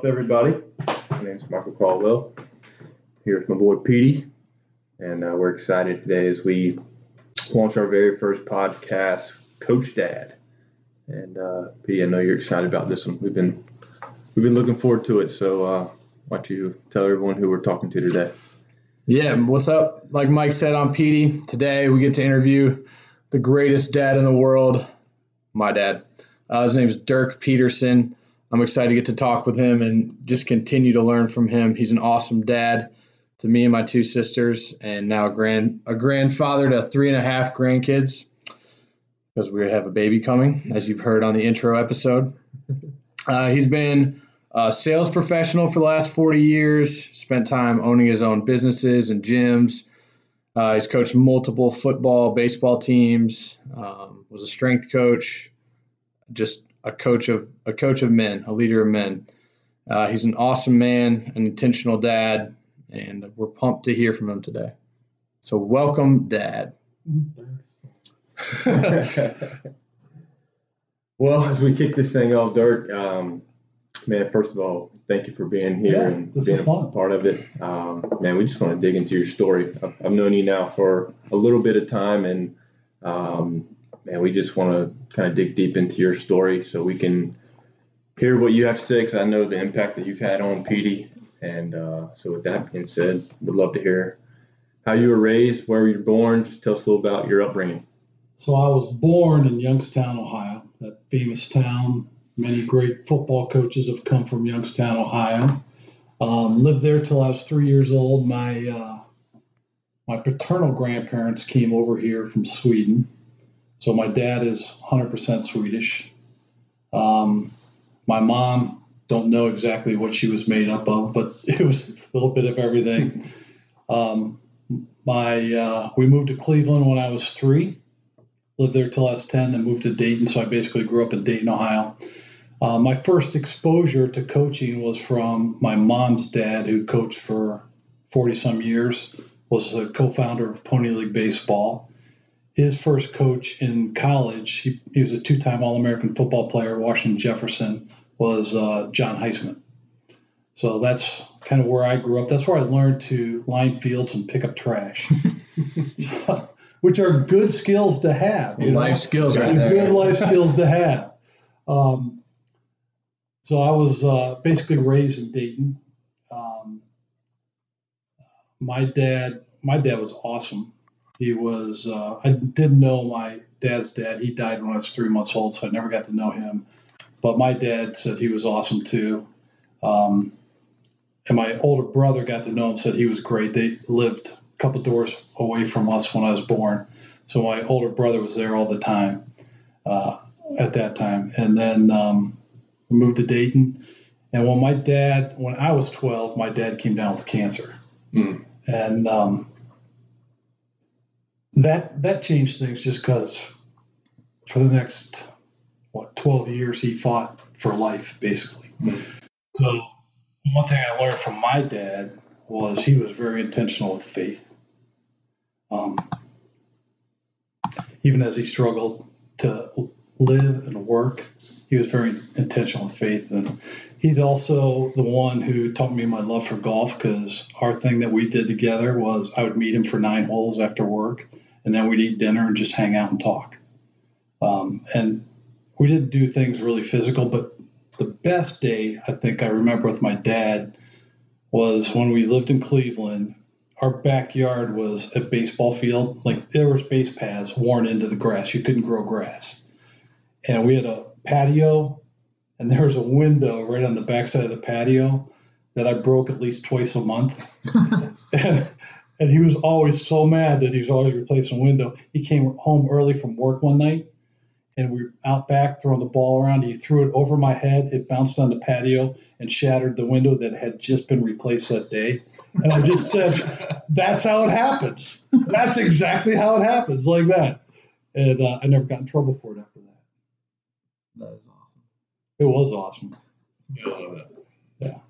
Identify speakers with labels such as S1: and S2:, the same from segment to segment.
S1: up, everybody? My name is Michael Caldwell. Here with my boy Petey, and uh, we're excited today as we launch our very first podcast, Coach Dad. And uh, Petey, I know you're excited about this one. We've been we've been looking forward to it. So, uh, why don't you tell everyone who we're talking to today?
S2: Yeah, what's up? Like Mike said, I'm Petey. Today we get to interview the greatest dad in the world, my dad. Uh, his name is Dirk Peterson. I'm excited to get to talk with him and just continue to learn from him. He's an awesome dad to me and my two sisters, and now a grand a grandfather to three and a half grandkids because we have a baby coming, as you've heard on the intro episode. Uh, he's been a sales professional for the last 40 years, spent time owning his own businesses and gyms. Uh, he's coached multiple football, baseball teams, um, was a strength coach, just a coach of a coach of men, a leader of men. Uh, he's an awesome man, an intentional dad, and we're pumped to hear from him today. So, welcome, Dad.
S3: Thanks.
S1: well, as we kick this thing off, Dirk, um, man, first of all, thank you for being here
S3: Yeah,
S1: and being a
S3: fun.
S1: part of it. Um, man, we just want to dig into your story. I've, I've known you now for a little bit of time, and um, man, we just want to kind of dig deep into your story so we can hear what you have to say. Because I know the impact that you've had on Petey, and uh, so with that being said, would love to hear how you were raised, where you were born. Just tell us a little about your upbringing.
S3: So I was born in Youngstown, Ohio, that famous town. Many great football coaches have come from Youngstown, Ohio. Um, lived there till I was three years old. My uh, my paternal grandparents came over here from Sweden, so my dad is 100% Swedish. Um, my mom don't know exactly what she was made up of, but it was a little bit of everything. Um, my uh, we moved to Cleveland when I was three lived there till I was 10, then moved to Dayton. So I basically grew up in Dayton, Ohio. Uh, my first exposure to coaching was from my mom's dad, who coached for 40 some years, was a co founder of Pony League Baseball. His first coach in college, he, he was a two time All American football player, Washington Jefferson, was uh, John Heisman. So that's kind of where I grew up. That's where I learned to line fields and pick up trash. So- which are good skills to have. you know?
S2: Life skills right there.
S3: good life skills to have. Um, so I was uh, basically raised in Dayton. Um, my dad, my dad was awesome. He was. Uh, I didn't know my dad's dad. He died when I was three months old, so I never got to know him. But my dad said he was awesome too. Um, and my older brother got to know him. Said he was great. They lived a couple doors away from us when I was born. So my older brother was there all the time uh, at that time. And then um, we moved to Dayton. And when my dad, when I was 12, my dad came down with cancer.
S1: Mm.
S3: And um, that that changed things just because for the next, what, 12 years, he fought for life, basically.
S1: Mm.
S3: So one thing I learned from my dad was he was very intentional with faith. Um, even as he struggled to live and work, he was very intentional with faith. And he's also the one who taught me my love for golf because our thing that we did together was I would meet him for nine holes after work, and then we'd eat dinner and just hang out and talk. Um, and we didn't do things really physical, but the best day I think I remember with my dad was when we lived in Cleveland. Our backyard was a baseball field. Like there was base paths worn into the grass. You couldn't grow grass. And we had a patio and there was a window right on the backside of the patio that I broke at least twice a month. and, and he was always so mad that he was always replacing a window. He came home early from work one night and we were out back throwing the ball around. He threw it over my head. It bounced on the patio and shattered the window that had just been replaced that day. And I just said, "That's how it happens. That's exactly how it happens, like that." And uh, I never got in trouble for it after that.
S2: That is awesome.
S3: It was awesome.
S4: I love that.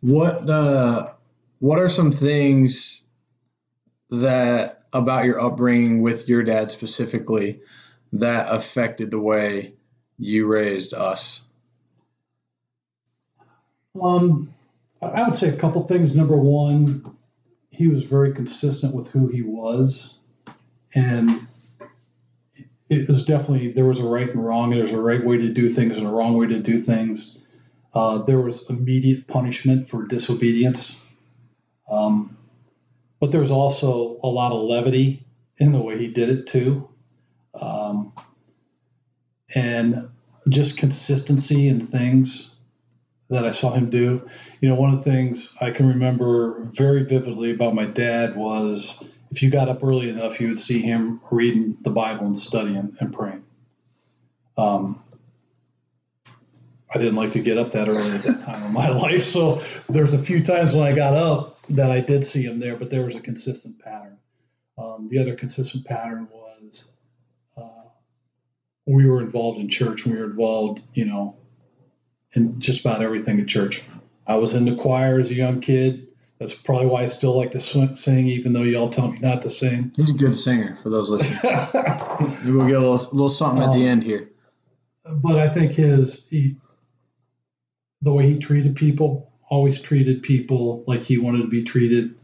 S2: What uh, what are some things that about your upbringing with your dad specifically that affected the way you raised us?
S3: Um, I I would say a couple things. Number one, he was very consistent with who he was, and it was definitely there was a right and wrong. There's a right way to do things and a wrong way to do things. Uh, there was immediate punishment for disobedience, um, but there was also a lot of levity in the way he did it too, um, and just consistency in things that I saw him do. You know, one of the things I can remember very vividly about my dad was if you got up early enough, you would see him reading the Bible and studying and praying. Um, I didn't like to get up that early at that time in my life, so there's a few times when I got up that I did see him there, but there was a consistent pattern. Um, the other consistent pattern was uh, we were involved in church. We were involved, you know, in just about everything at church. I was in the choir as a young kid. That's probably why I still like to sing, even though y'all tell me not to sing.
S2: He's a good singer for those listening. We'll get a little, little something at the end here.
S3: but I think his he, the way he treated people, always treated people like he wanted to be treated,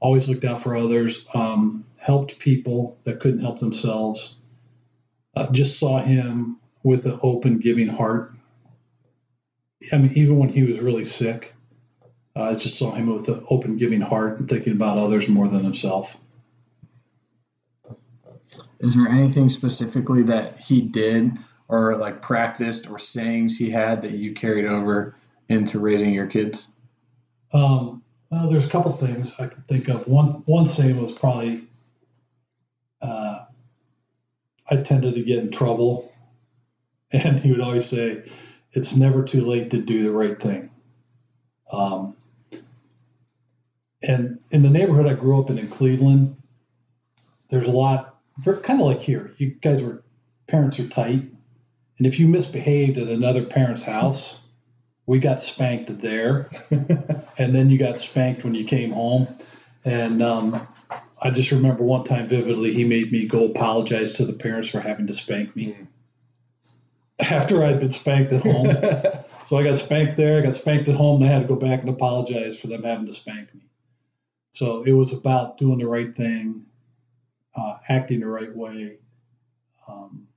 S3: always looked out for others, um, helped people that couldn't help themselves. Uh, just saw him with an open, giving heart. I mean, even when he was really sick, uh, I just saw him with an open, giving heart and thinking about others more than himself.
S2: Is there anything specifically that he did or like practiced or sayings he had that you carried over into raising your kids?
S3: Um, well, there's a couple things I can think of. One one saying was probably uh, I tended to get in trouble, and he would always say, "It's never too late to do the right thing." Um, and in the neighborhood I grew up in in Cleveland, there's a lot, kind of like here. You guys were parents are tight, and if you misbehaved at another parent's house, we got spanked there, and then you got spanked when you came home. And um, I just remember one time vividly, he made me go apologize to the parents for having to spank me after I'd been spanked at home. so I got spanked there, I got spanked at home, and I had to go back and apologize for them having to spank me. So it was about doing the right thing, uh, acting the right way. Um,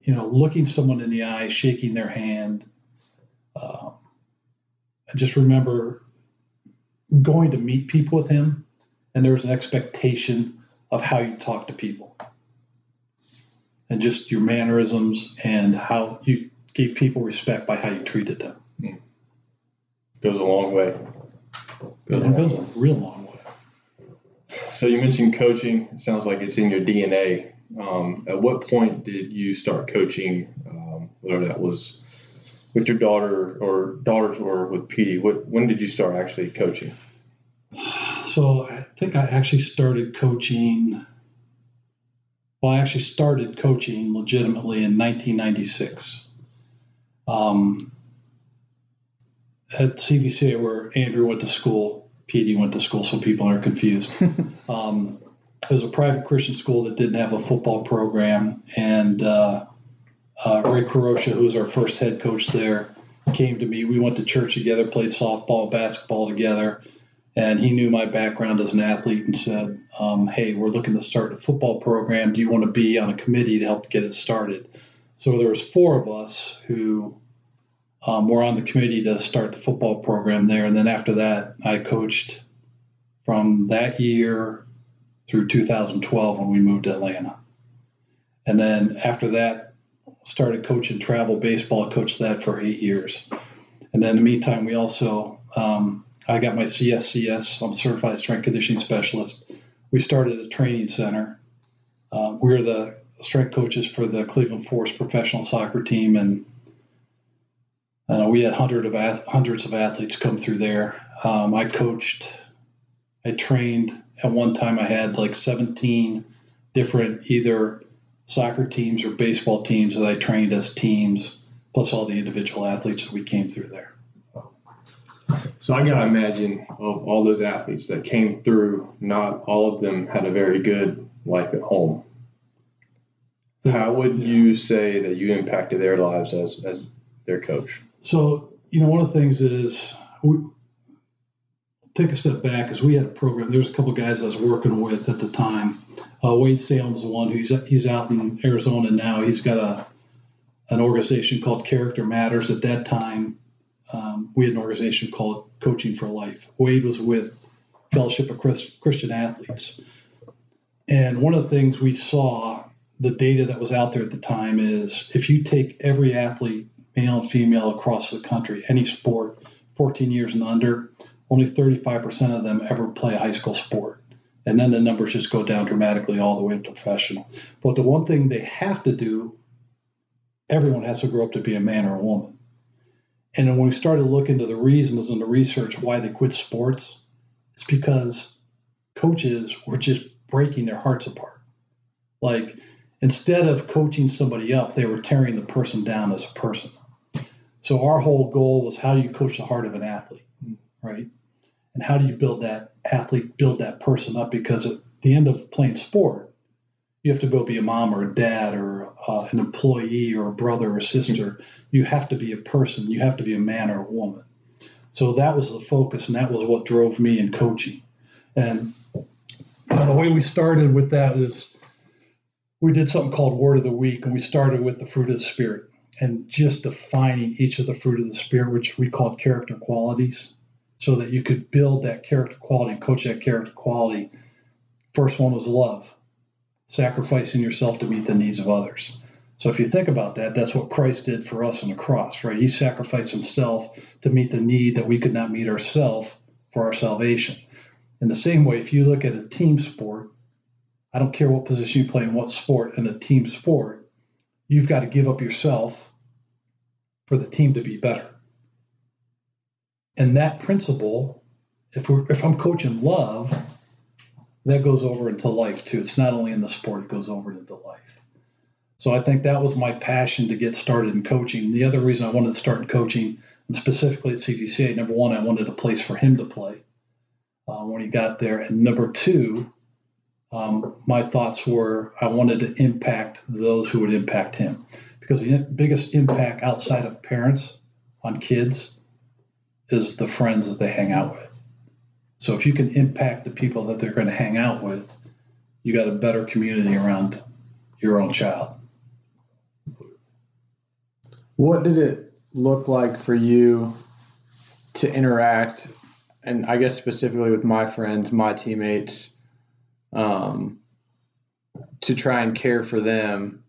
S3: you know, looking someone in the eye, shaking their hand, uh, I just remember going to meet people with him, and there was an expectation of how you talk to people, and just your mannerisms and how you gave people respect by how you treated them.
S1: Goes a long way. Goes a
S3: It goes a real long way.
S1: So you mentioned coaching. It sounds like it's in your DNA. Um, at what point did you start coaching? Um, whether that was with your daughter or daughters or with Petey. What when did you start actually coaching?
S3: So I think I actually started coaching. Well, I actually started coaching legitimately in 1996. Um, at CVCA where Andrew went to school, Petey went to school, so people aren't confused. um, it was a private Christian school that didn't have a football program, and uh, uh, Ray Carosha, who was our first head coach there, came to me. We went to church together, played softball, basketball together and he knew my background as an athlete and said, um, "Hey, we're looking to start a football program. Do you want to be on a committee to help get it started?" So there was four of us who um, were on the committee to start the football program there, and then after that, I coached from that year through 2012 when we moved to Atlanta, and then after that, started coaching travel baseball. I coached that for eight years, and then in the meantime, we also um, I got my CSCS. I'm a certified strength conditioning specialist. We started a training center. Uh, we're the strength coaches for the Cleveland Force professional soccer team, and uh, we had hundred of ath- hundreds of athletes come through there. Um, I coached, I trained. At one time, I had like 17 different either soccer teams or baseball teams that I trained as teams, plus all the individual athletes that we came through there.
S1: So I gotta imagine of all those athletes that came through, not all of them had a very good life at home. How would you say that you impacted their lives as as their coach?
S3: So, you know, one of the things is we take a step back because we had a program. There was a couple guys I was working with at the time. Uh, Wade Salem's the one who's he's out in Arizona now. He's got a an organization called Character Matters. At that time, um, we had an organization called Coaching for Life. Wade was with Fellowship of Christ, Christian Athletes, and one of the things we saw, the data that was out there at the time, is if you take every athlete, male and female, across the country, any sport, 14 years and under, only 35% of them ever play a high school sport. And then the numbers just go down dramatically all the way to professional. But the one thing they have to do, everyone has to grow up to be a man or a woman. And then when we started to look into the reasons and the research why they quit sports, it's because coaches were just breaking their hearts apart. Like instead of coaching somebody up, they were tearing the person down as a person. So our whole goal was how do you coach the heart of an athlete, right? And how do you build that athlete, build that person up? Because at the end of playing sport, you have to go be a mom or a dad or uh, an employee or a brother or sister. You have to be a person. You have to be a man or a woman. So that was the focus, and that was what drove me in coaching. And uh, the way we started with that is we did something called Word of the Week, and we started with the fruit of the Spirit and just defining each of the fruit of the Spirit, which we called character qualities, so that you could build that character quality and coach that character quality. First one was love, sacrificing yourself to meet the needs of others. So if you think about that, that's what Christ did for us on the cross, right? He sacrificed himself to meet the need that we could not meet ourselves for our salvation. In the same way, if you look at a team sport, I don't care what position you play in what sport, in a team sport, you've got to give up yourself for the team to be better. And that principle, if we're if I'm coaching love, that goes over into life too. It's not only in the sport, it goes over into life. So I think that was my passion to get started in coaching. The other reason I wanted to start in coaching, and specifically at CVCA, number one, I wanted a place for him to play um, when he got there. And number two, um, my thoughts were I wanted to impact those who would impact him. Because the biggest impact outside of parents on kids is the friends that they hang out with. So if you can impact the people that they're going to hang out with, you got a better community around your own child.
S2: What did it look like for you to interact, and I guess specifically with my friends, my teammates, um, to try and care for them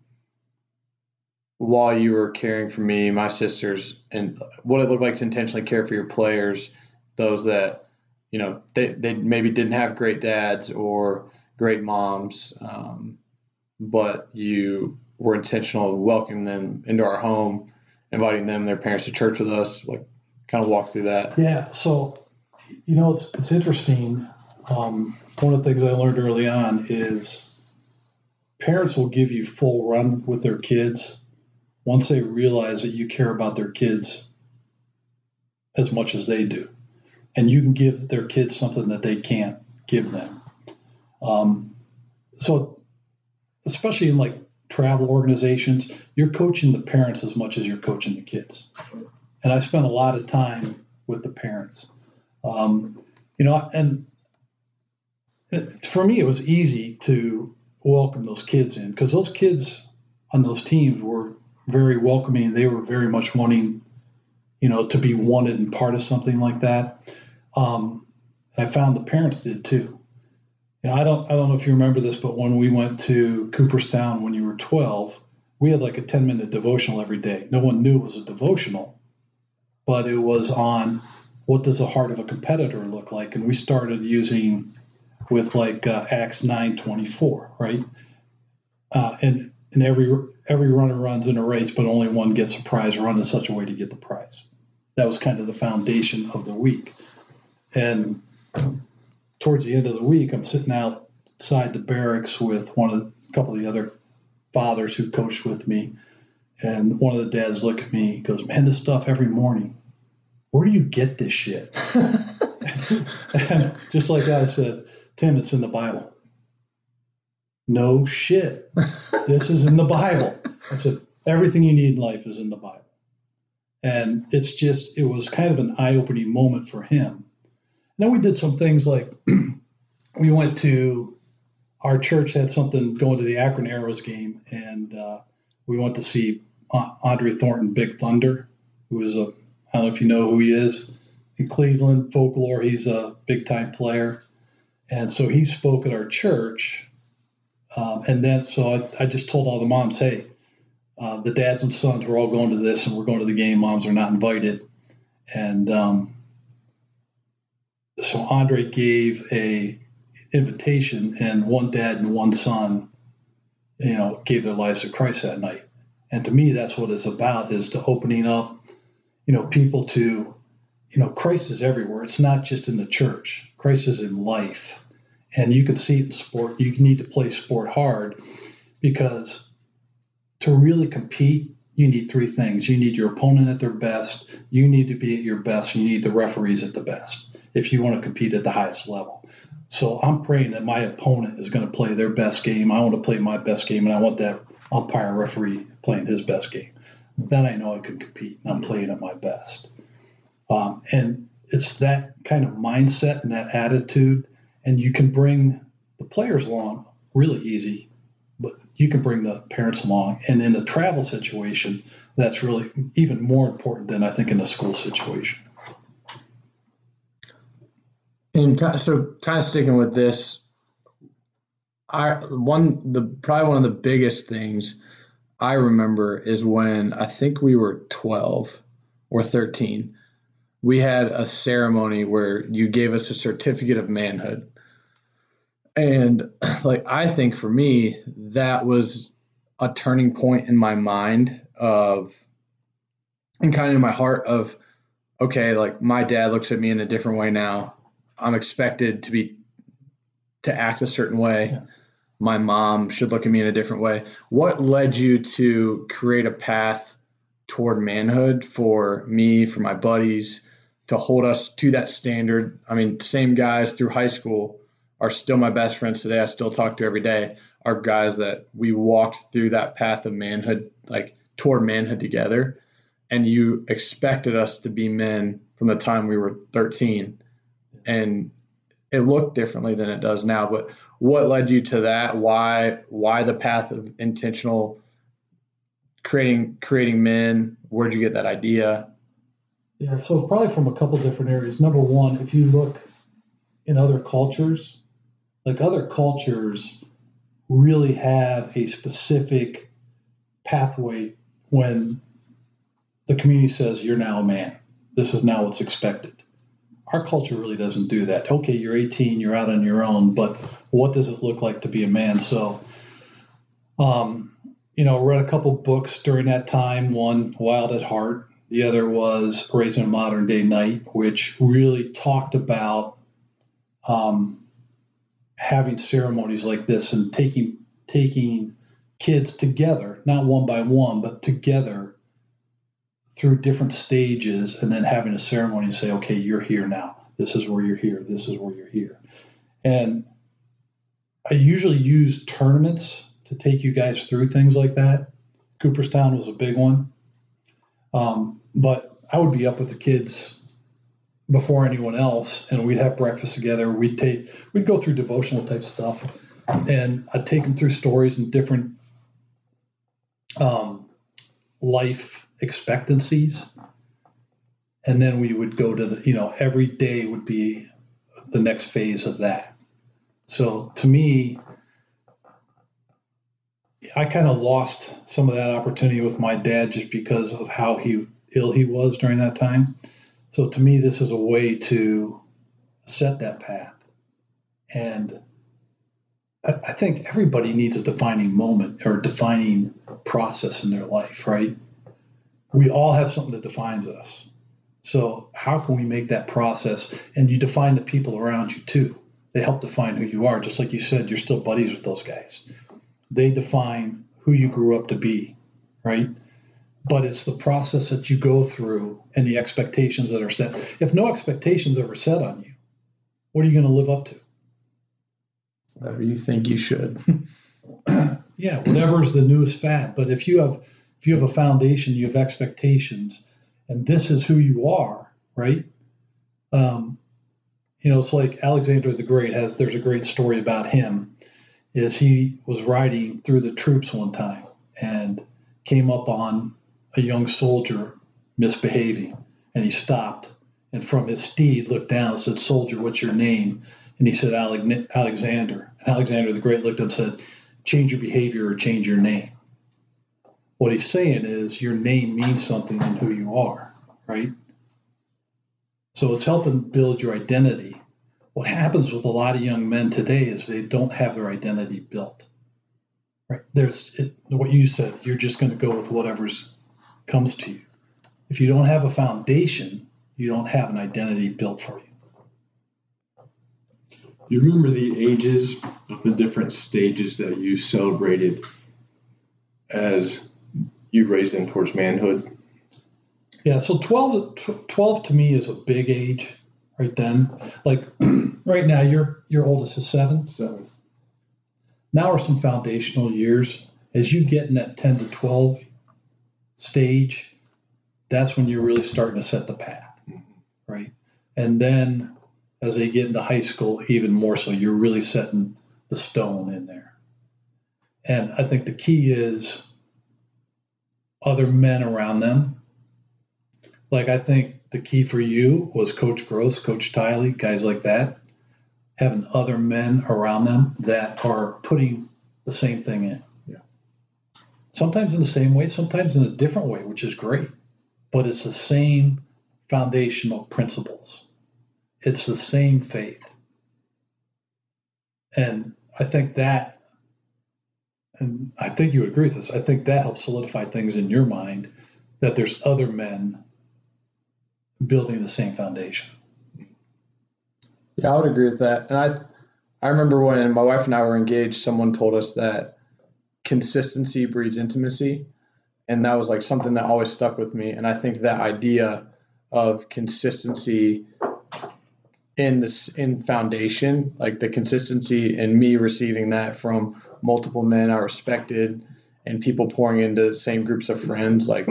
S2: while you were caring for me, my sisters, and what it looked like to intentionally care for your players, those that, you know, they, they maybe didn't have great dads or great moms, um, but you were intentional welcoming them into our home, inviting them, their parents to church with us, like kind of walk through that.
S3: Yeah. So, you know, it's, it's interesting. Um, one of the things I learned early on is parents will give you full run with their kids once they realize that you care about their kids as much as they do. And you can give their kids something that they can't give them. Um, so, especially in like travel organizations, you're coaching the parents as much as you're coaching the kids. And I spent a lot of time with the parents. Um, you know, and for me, it was easy to welcome those kids in because those kids on those teams were very welcoming. They were very much wanting, you know, to be wanted and part of something like that. Um, I found the parents did too. You know, I don't, I don't know if you remember this, but when we went to Cooperstown when you were 12, we had like a 10 minute devotional every day. No one knew it was a devotional, but it was on what does the heart of a competitor look like, and we started using with like uh, Acts nine twenty four, right? Uh, and and every every runner runs in a race, but only one gets a prize. Run in such a way to get the prize. That was kind of the foundation of the week. And towards the end of the week, I'm sitting outside the barracks with one of a couple of the other fathers who coached with me, and one of the dads look at me, He goes, "Man, this stuff every morning. Where do you get this shit?" and just like that, I said, Tim, it's in the Bible. No shit. this is in the Bible. I said, everything you need in life is in the Bible. And it's just, it was kind of an eye opening moment for him. And then we did some things like we went to our church had something going to the Akron Aeros game, and uh, we went to see Andre Thornton, Big Thunder, who is a I don't know if you know who he is in Cleveland folklore. He's a big time player, and so he spoke at our church. Um, and then so I, I, just told all the moms, hey, uh, the dads and sons we're all going to this, and we're going to the game. Moms are not invited, and um, so Andre gave a invitation, and one dad and one son, you know, gave their lives to Christ that night. And to me, that's what it's about: is to opening up, you know, people to, you know, Christ is everywhere. It's not just in the church. Christ is in life, and you can see it in sport. You need to play sport hard because to really compete, you need three things. You need your opponent at their best. You need to be at your best. You need the referees at the best if you want to compete at the highest level. So I'm praying that my opponent is going to play their best game. I want to play my best game, and I want that umpire referee playing his best game. Then I know I can compete, and I'm mm-hmm. playing at my best. Um, and it's that kind of mindset and that attitude, and you can bring the players along really easy, but you can bring the parents along. And in the travel situation, that's really even more important than I think in the school situation.
S2: And so, kind of sticking with this, I one the probably one of the biggest things I remember is when I think we were twelve or thirteen. We had a ceremony where you gave us a certificate of manhood. And like I think for me, that was a turning point in my mind of and kind of in my heart of okay, like my dad looks at me in a different way now I'm expected to be to act a certain way. Yeah. My mom should look at me in a different way. What led you to create a path toward manhood for me, for my buddies, to hold us to that standard? I mean, same guys through high school are still my best friends today. I still talk to every day. Are guys that we walked through that path of manhood, like toward manhood together. And you expected us to be men from the time we were 13 and it looked differently than it does now. But what led you to that? Why why the path of intentional creating creating men? Where'd you get that idea?
S3: Yeah, so probably from a couple different areas. Number one, if you look in other cultures, like other cultures really have a specific pathway when the community says you're now a man. This is now what's expected our culture really doesn't do that. Okay, you're 18, you're out on your own, but what does it look like to be a man? So, um, you know, read a couple books during that time. One, Wild at Heart. The other was Raising a Modern Day Knight, which really talked about um, having ceremonies like this and taking taking kids together, not one by one, but together through different stages and then having a ceremony and say, okay, you're here now. This is where you're here. This is where you're here. And I usually use tournaments to take you guys through things like that. Cooperstown was a big one. Um, but I would be up with the kids before anyone else and we'd have breakfast together. We'd take, we'd go through devotional type stuff and I'd take them through stories and different um, life expectancies. And then we would go to the, you know, every day would be the next phase of that. So to me, I kind of lost some of that opportunity with my dad just because of how he ill he was during that time. So to me, this is a way to set that path. And I think everybody needs a defining moment or defining process in their life, right? we all have something that defines us. So, how can we make that process? And you define the people around you too. They help define who you are. Just like you said, you're still buddies with those guys. They define who you grew up to be, right? But it's the process that you go through and the expectations that are set. If no expectations ever set on you, what are you going to live up to?
S2: Whatever you think you should.
S3: yeah, whatever's the newest fad. But if you have if you have a foundation, you have expectations, and this is who you are, right? Um, you know, it's like Alexander the Great has. There's a great story about him. Is he was riding through the troops one time and came up on a young soldier misbehaving, and he stopped and from his steed looked down and said, "Soldier, what's your name?" And he said, "Alexander." And Alexander the Great looked up and said, "Change your behavior or change your name." What he's saying is your name means something in who you are, right? So it's helping build your identity. What happens with a lot of young men today is they don't have their identity built. Right? There's it, what you said. You're just going to go with whatever's comes to you. If you don't have a foundation, you don't have an identity built for you.
S4: You remember the ages of the different stages that you celebrated as you raised them towards manhood?
S3: Yeah, so 12, 12 to me is a big age right then. Like right now, your your oldest is seven.
S4: Seven.
S3: Now are some foundational years. As you get in that 10 to 12 stage, that's when you're really starting to set the path, mm-hmm. right? And then as they get into high school, even more so, you're really setting the stone in there. And I think the key is other men around them like I think the key for you was Coach Gross, Coach Tiley, guys like that, having other men around them that are putting the same thing in.
S4: Yeah.
S3: Sometimes in the same way, sometimes in a different way, which is great. But it's the same foundational principles. It's the same faith. And I think that, and I think you agree with this, I think that helps solidify things in your mind that there's other men building the same foundation.
S2: Yeah, I would agree with that. And I, I remember when my wife and I were engaged, someone told us that consistency breeds intimacy, and that was like something that always stuck with me. And I think that idea of consistency in this in foundation, like the consistency and me receiving that from multiple men I respected and people pouring into same groups of friends, like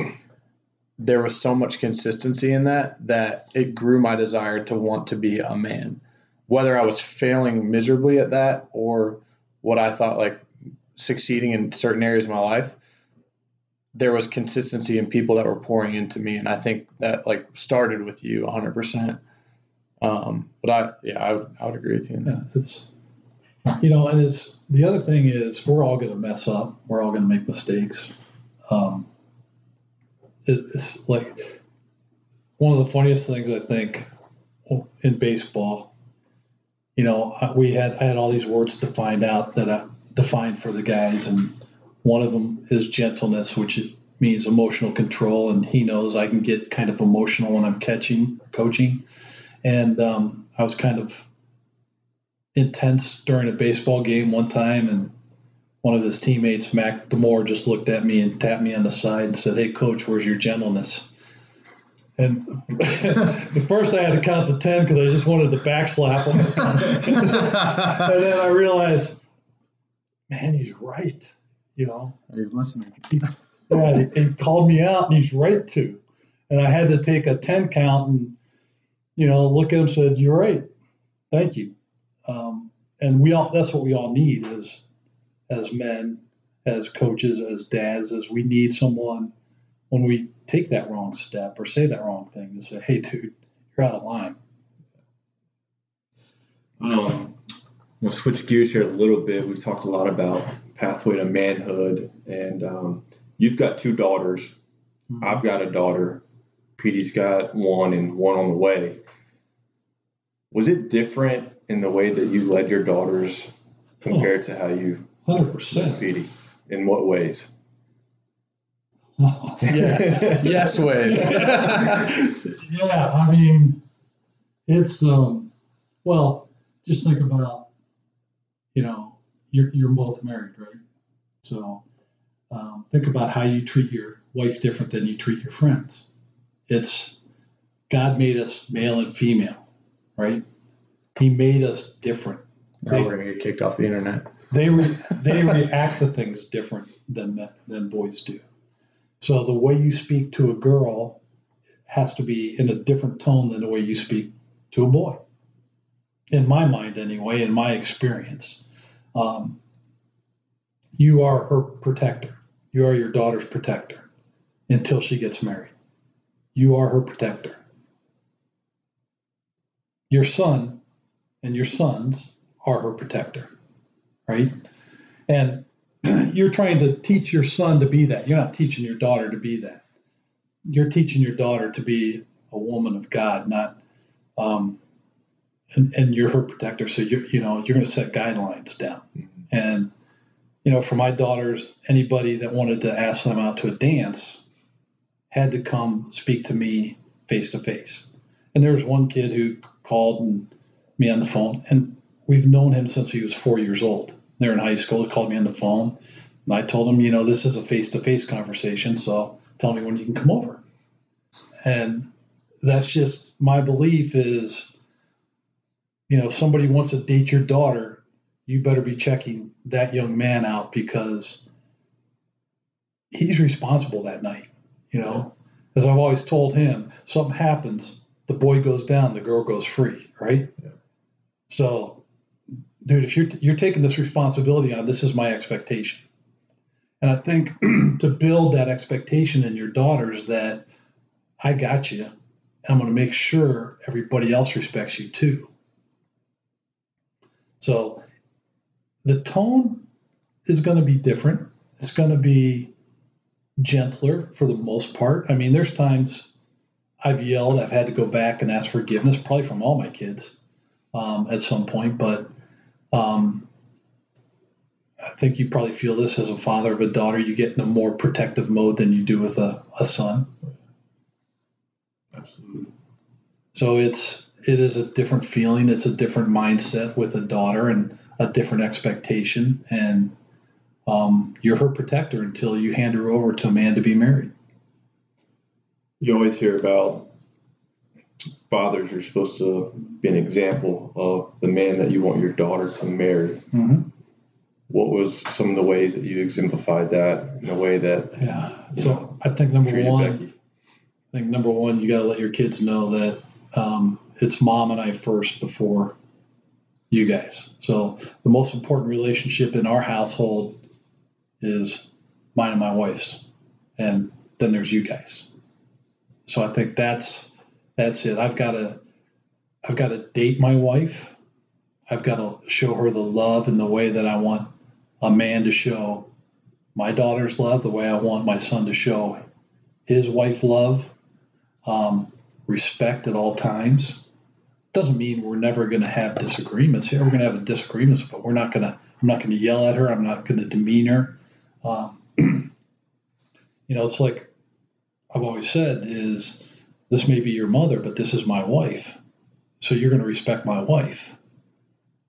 S2: there was so much consistency in that that it grew my desire to want to be a man. Whether I was failing miserably at that or what I thought like succeeding in certain areas of my life, there was consistency in people that were pouring into me. And I think that like started with you 100%. Um, but I, yeah, I would, I would agree with you.
S3: in Yeah, it's, you know, and it's the other thing is we're all going to mess up. We're all going to make mistakes. Um, it's like one of the funniest things I think in baseball. You know, we had I had all these words to find out that I defined for the guys, and one of them is gentleness, which means emotional control, and he knows I can get kind of emotional when I'm catching, coaching, and um, I was kind of intense during a baseball game one time, and one of his teammates, Mac Demore, just looked at me and tapped me on the side and said, "Hey, coach, where's your gentleness?" And the first I had to count to ten because I just wanted to backslap him, and then I realized, man, he's right. You know,
S2: he was listening.
S3: He, yeah, he, he called me out, and he's right to. And I had to take a ten count and, you know, look at him and said, "You're right, thank you." Um, and we all—that's what we all need is as men, as coaches, as dads, as we need someone when we take that wrong step or say that wrong thing to say, hey, dude, you're out of line.
S1: Um, we'll switch gears here a little bit. We've talked a lot about pathway to manhood, and um, you've got two daughters. Mm-hmm. I've got a daughter. Petey's got one and one on the way. Was it different in the way that you led your daughters compared oh. to how you
S3: Hundred percent.
S1: Petey. In what ways?
S2: yeah. yes ways.
S3: yeah, I mean, it's um, well, just think about, you know, you're you're both married, right? So, um, think about how you treat your wife different than you treat your friends. It's God made us male and female, right? He made us different.
S2: Now we're gonna get kicked off the internet
S3: they re, they react to things different than than boys do. So the way you speak to a girl has to be in a different tone than the way you speak to a boy. In my mind, anyway, in my experience, um, you are her protector. You are your daughter's protector until she gets married. You are her protector. Your son and your sons are her protector, right? And you're trying to teach your son to be that. You're not teaching your daughter to be that. You're teaching your daughter to be a woman of God, not, um, and, and you're her protector. So you're, you know, you're going to set guidelines down. And, you know, for my daughters, anybody that wanted to ask them out to a dance had to come speak to me face to face. And there was one kid who called and me on the phone, and we've known him since he was four years old. They're in high school. He called me on the phone, and I told him, you know, this is a face to face conversation, so tell me when you can come over. And that's just my belief is, you know, somebody wants to date your daughter, you better be checking that young man out because he's responsible that night. You know, as I've always told him, something happens, the boy goes down, the girl goes free, right?
S4: Yeah.
S3: So, dude, if you're you're taking this responsibility on, this is my expectation. And I think to build that expectation in your daughters that I got you, I'm going to make sure everybody else respects you too. So the tone is going to be different. It's going to be gentler for the most part. I mean, there's times I've yelled, I've had to go back and ask forgiveness, probably from all my kids um, at some point, but um, I think you probably feel this as a father of a daughter. You get in a more protective mode than you do with a, a son.
S4: Absolutely.
S3: So it's it is a different feeling. It's a different mindset with a daughter and a different expectation. And um, you're her protector until you hand her over to a man to be married.
S1: You always hear about fathers are supposed to be an example of the man that you want your daughter to marry.
S3: Mm-hmm.
S1: What was some of the ways that you exemplified that in a way that
S3: Yeah. So
S1: know,
S3: I think number one,
S1: Becky?
S3: I think number one, you got to let your kids know that um, it's mom and I first before you guys. So the most important relationship in our household is mine and my wife's, and then there's you guys. So I think that's that's it. I've got to I've got to date my wife. I've got to show her the love in the way that I want a man to show my daughter's love, the way I want my son to show his wife love um, respect at all times. Doesn't mean we're never going to have disagreements. here. we're going to have disagreements, but we're not going to. I'm not going to yell at her. I'm not going to demean her. Um, you know, it's like I've always said: is this may be your mother, but this is my wife, so you're going to respect my wife.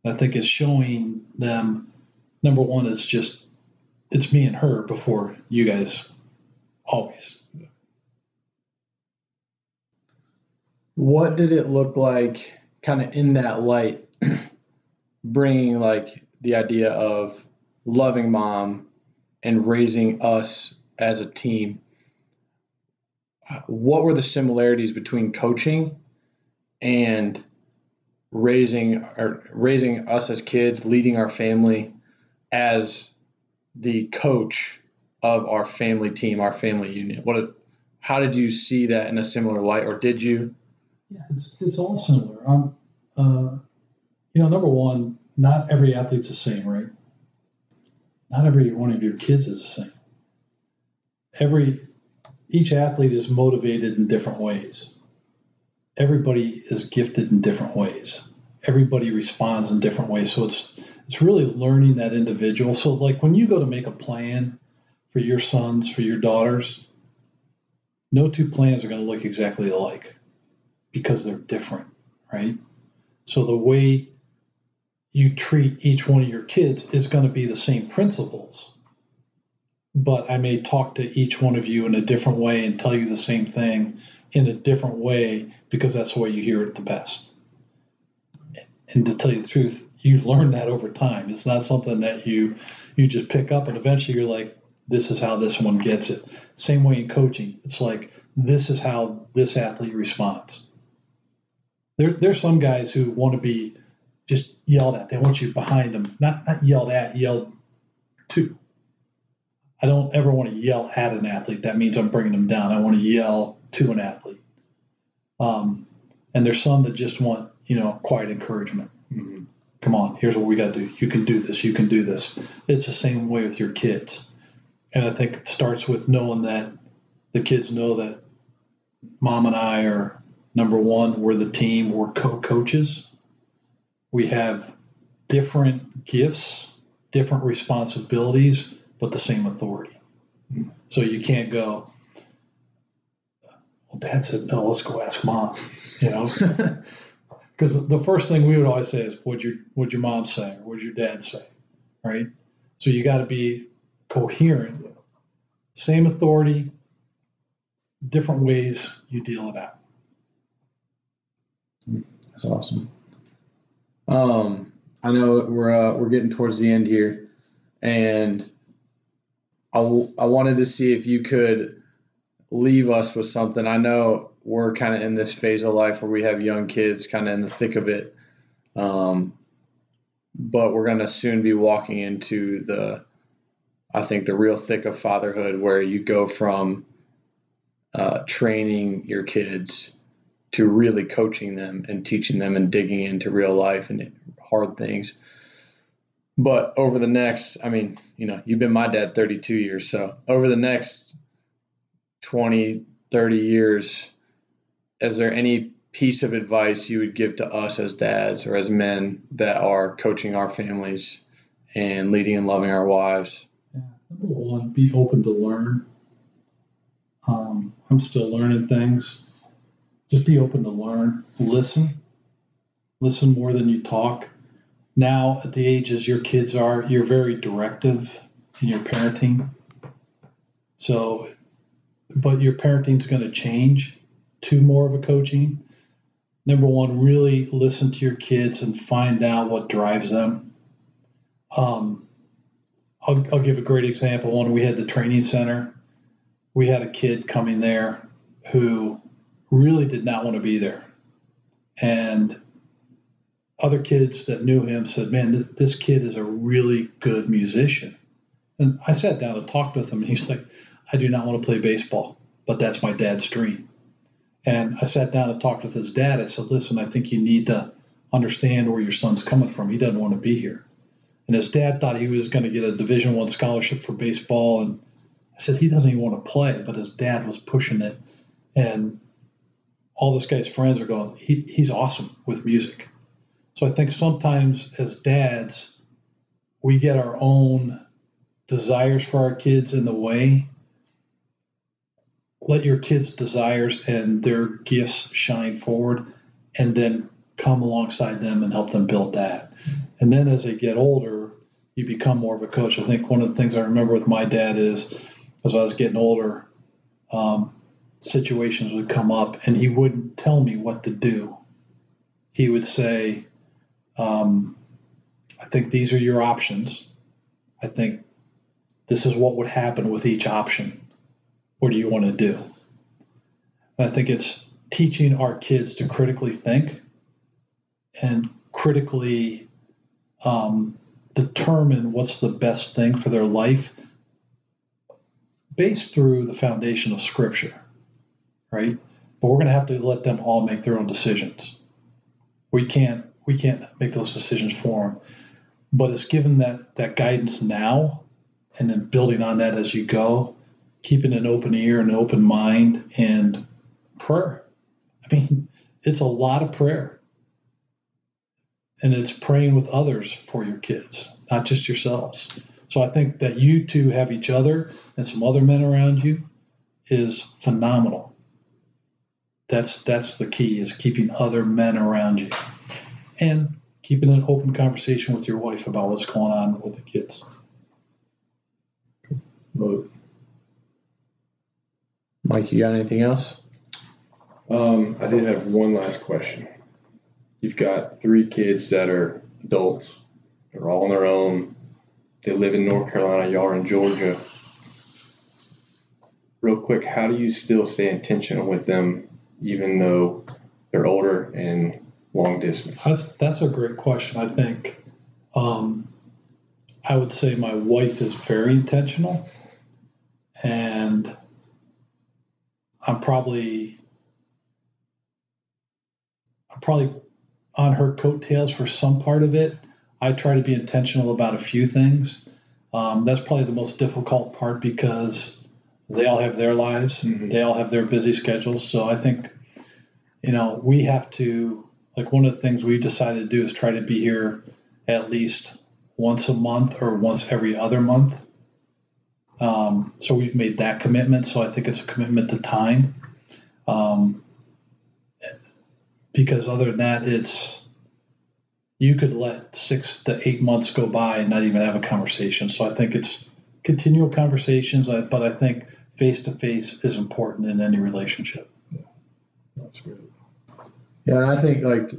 S3: And I think it's showing them. Number one is just it's me and her before you guys. Always.
S2: What did it look like, kind of in that light, bringing like the idea of loving mom and raising us as a team? What were the similarities between coaching and raising or raising us as kids, leading our family as the coach of our family team, our family unit? What? How did you see that in a similar light, or did you?
S3: Yeah, it's, it's all similar. Um, uh, you know, number one, not every athlete's the same, right? Not every one of your kids is the same. Every each athlete is motivated in different ways. Everybody is gifted in different ways. Everybody responds in different ways. So it's it's really learning that individual. So like when you go to make a plan for your sons, for your daughters, no two plans are going to look exactly alike because they're different, right? So the way you treat each one of your kids is going to be the same principles. But I may talk to each one of you in a different way and tell you the same thing in a different way because that's the way you hear it the best. And to tell you the truth, you learn that over time. It's not something that you you just pick up and eventually you're like, this is how this one gets it. Same way in coaching. It's like this is how this athlete responds. There, there's some guys who want to be just yelled at. They want you behind them, not not yelled at, yelled to. I don't ever want to yell at an athlete. That means I'm bringing them down. I want to yell to an athlete. Um, and there's some that just want, you know, quiet encouragement.
S1: Mm-hmm.
S3: Come on, here's what we got to do. You can do this. You can do this. It's the same way with your kids. And I think it starts with knowing that the kids know that mom and I are number one, we're the team, we're co coaches. We have different gifts, different responsibilities, but the same authority. So you can't go, well, dad said, no, let's go ask mom, you know? Because the first thing we would always say is, what'd your, what'd your mom say? Or what'd your dad say? Right? So you got to be coherent. Same authority, different ways you deal it out.
S2: That's awesome. Um, I know we're uh, we're getting towards the end here, and I, w- I wanted to see if you could leave us with something. I know we're kind of in this phase of life where we have young kids, kind of in the thick of it, um, but we're going to soon be walking into the, I think, the real thick of fatherhood, where you go from uh, training your kids to really coaching them and teaching them and digging into real life and hard things. But over the next, I mean, you know, you've been my dad 32 years. So over the next 20, 30 years, is there any piece of advice you would give to us as dads or as men that are coaching our families and leading and loving our wives?
S3: Yeah. Number one, be open to learn. Um, I'm still learning things just be open to learn, listen, listen more than you talk. Now, at the ages your kids are, you're very directive in your parenting. So, but your parenting is going to change to more of a coaching. Number one, really listen to your kids and find out what drives them. Um, I'll, I'll give a great example. When we had the training center, we had a kid coming there who really did not want to be there. And other kids that knew him said, Man, th- this kid is a really good musician. And I sat down and talked with him, and he's like, I do not want to play baseball, but that's my dad's dream. And I sat down and talked with his dad. I said, Listen, I think you need to understand where your son's coming from. He doesn't want to be here. And his dad thought he was going to get a Division One scholarship for baseball. And I said, He doesn't even want to play, but his dad was pushing it. And all this guy's friends are going, he, he's awesome with music. So I think sometimes as dads, we get our own desires for our kids in the way. Let your kids' desires and their gifts shine forward and then come alongside them and help them build that. And then as they get older, you become more of a coach. I think one of the things I remember with my dad is as I was getting older, um, situations would come up and he wouldn't tell me what to do. He would say, um, I think these are your options. I think this is what would happen with each option. What do you want to do? And I think it's teaching our kids to critically think and critically um, determine what's the best thing for their life based through the foundation of Scripture right? But we're going to have to let them all make their own decisions. We can't we can't make those decisions for them. But it's given that that guidance now, and then building on that as you go, keeping an open ear and an open mind and prayer. I mean, it's a lot of prayer. And it's praying with others for your kids, not just yourselves. So I think that you two have each other and some other men around you is phenomenal that's that's the key is keeping other men around you and keeping an open conversation with your wife about what's going on with the kids
S2: Mike, you got anything else?
S1: Um, I did have one last question. You've got three kids that are adults. They're all on their own. They live in North Carolina. Y'all are in Georgia. real quick, how do you still stay intentional with them, even though they're older and long distance?
S3: That's that's a great question. I think um, I would say my wife is very intentional, and I'm probably I'm probably on her coattails for some part of it. I try to be intentional about a few things. Um, that's probably the most difficult part because they all have their lives,
S1: Mhm.
S3: they all have their busy schedules. So I think, you know, we have to like one of the things we decided to do is try to be here at least once a month or once every other month. Um, so we've made that commitment. So I think it's a commitment to time. Um, because other than that, it's you could let six to eight months go by and not even have a conversation. So I think it's continual conversations, but I think face to face is important in any relationship.
S1: Yeah, That's good.
S2: Yeah, and I think like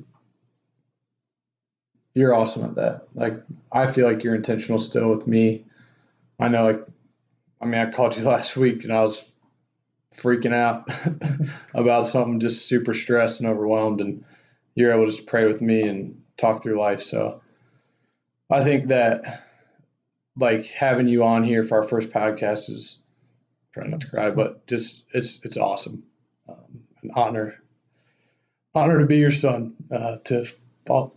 S2: you're awesome at that. Like I feel like you're intentional still with me. I know like I mean I called you last week and I was freaking out about something just super stressed and overwhelmed and you're able to just pray with me and talk through life. So I think that like having you on here for our first podcast is trying not to cry, but just it's it's awesome. Um, an honor honor to be your son, uh, to follow,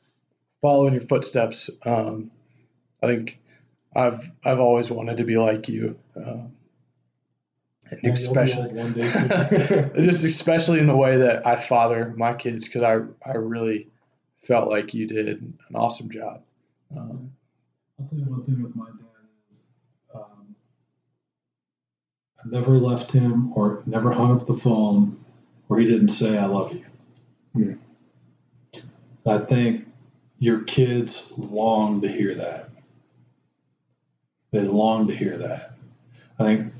S2: follow in your footsteps. Um, I think I've I've always wanted to be like you, um, and especially
S3: one day.
S2: just especially in the way that I father my kids because I I really felt like you did an awesome job. Um,
S3: I'll tell you one thing with my dad is um, I never left him or never hung up the phone where he didn't say I love you. I think your kids long to hear that. They long to hear that. I think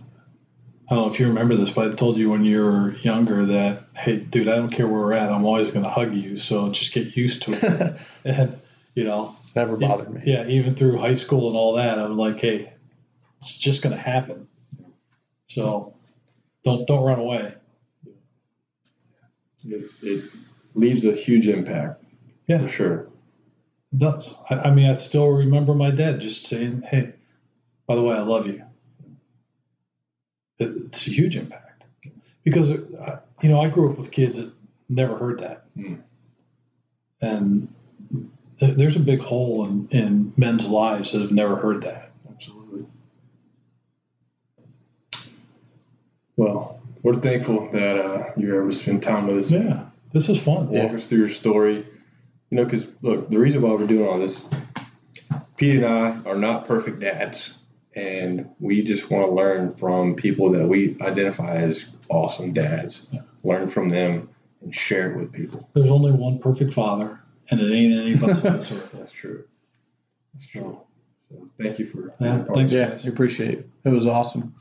S3: I don't know if you remember this, but I told you when you were younger that, hey, dude, I don't care where we're at, I'm always going to hug you. So just get used to it. and you know,
S2: never bothered me.
S3: yeah, even through high school and all that, I'm like, hey, it's just going to happen. So don't don't run away.
S1: It, it leaves a huge impact.
S3: Yeah.
S1: For sure.
S3: It does. I, I mean, I still remember my dad just saying, hey, by the way, I love you. It, it's a huge impact because uh, you know I grew up with kids that never heard that,
S1: Hmm.
S3: and th- there's a big hole in, in men's lives that have never heard that.
S1: Absolutely. Well, we're thankful that uh, you're able to spend time with us.
S3: Yeah, this is fun.
S1: Walk us through your story. You know, because look, the reason why we're doing all this, Pete and I are not perfect dads, and we just want to learn from people that we identify as awesome dads.
S3: Yeah.
S1: Learn from them and share it with people.
S3: There's only one perfect father, and it ain't any of us on this earth.
S1: That's true. That's true. So thank you for
S3: Yeah,
S1: being a part
S3: thanks.
S2: Yeah,
S1: this.
S2: I appreciate it. It was awesome.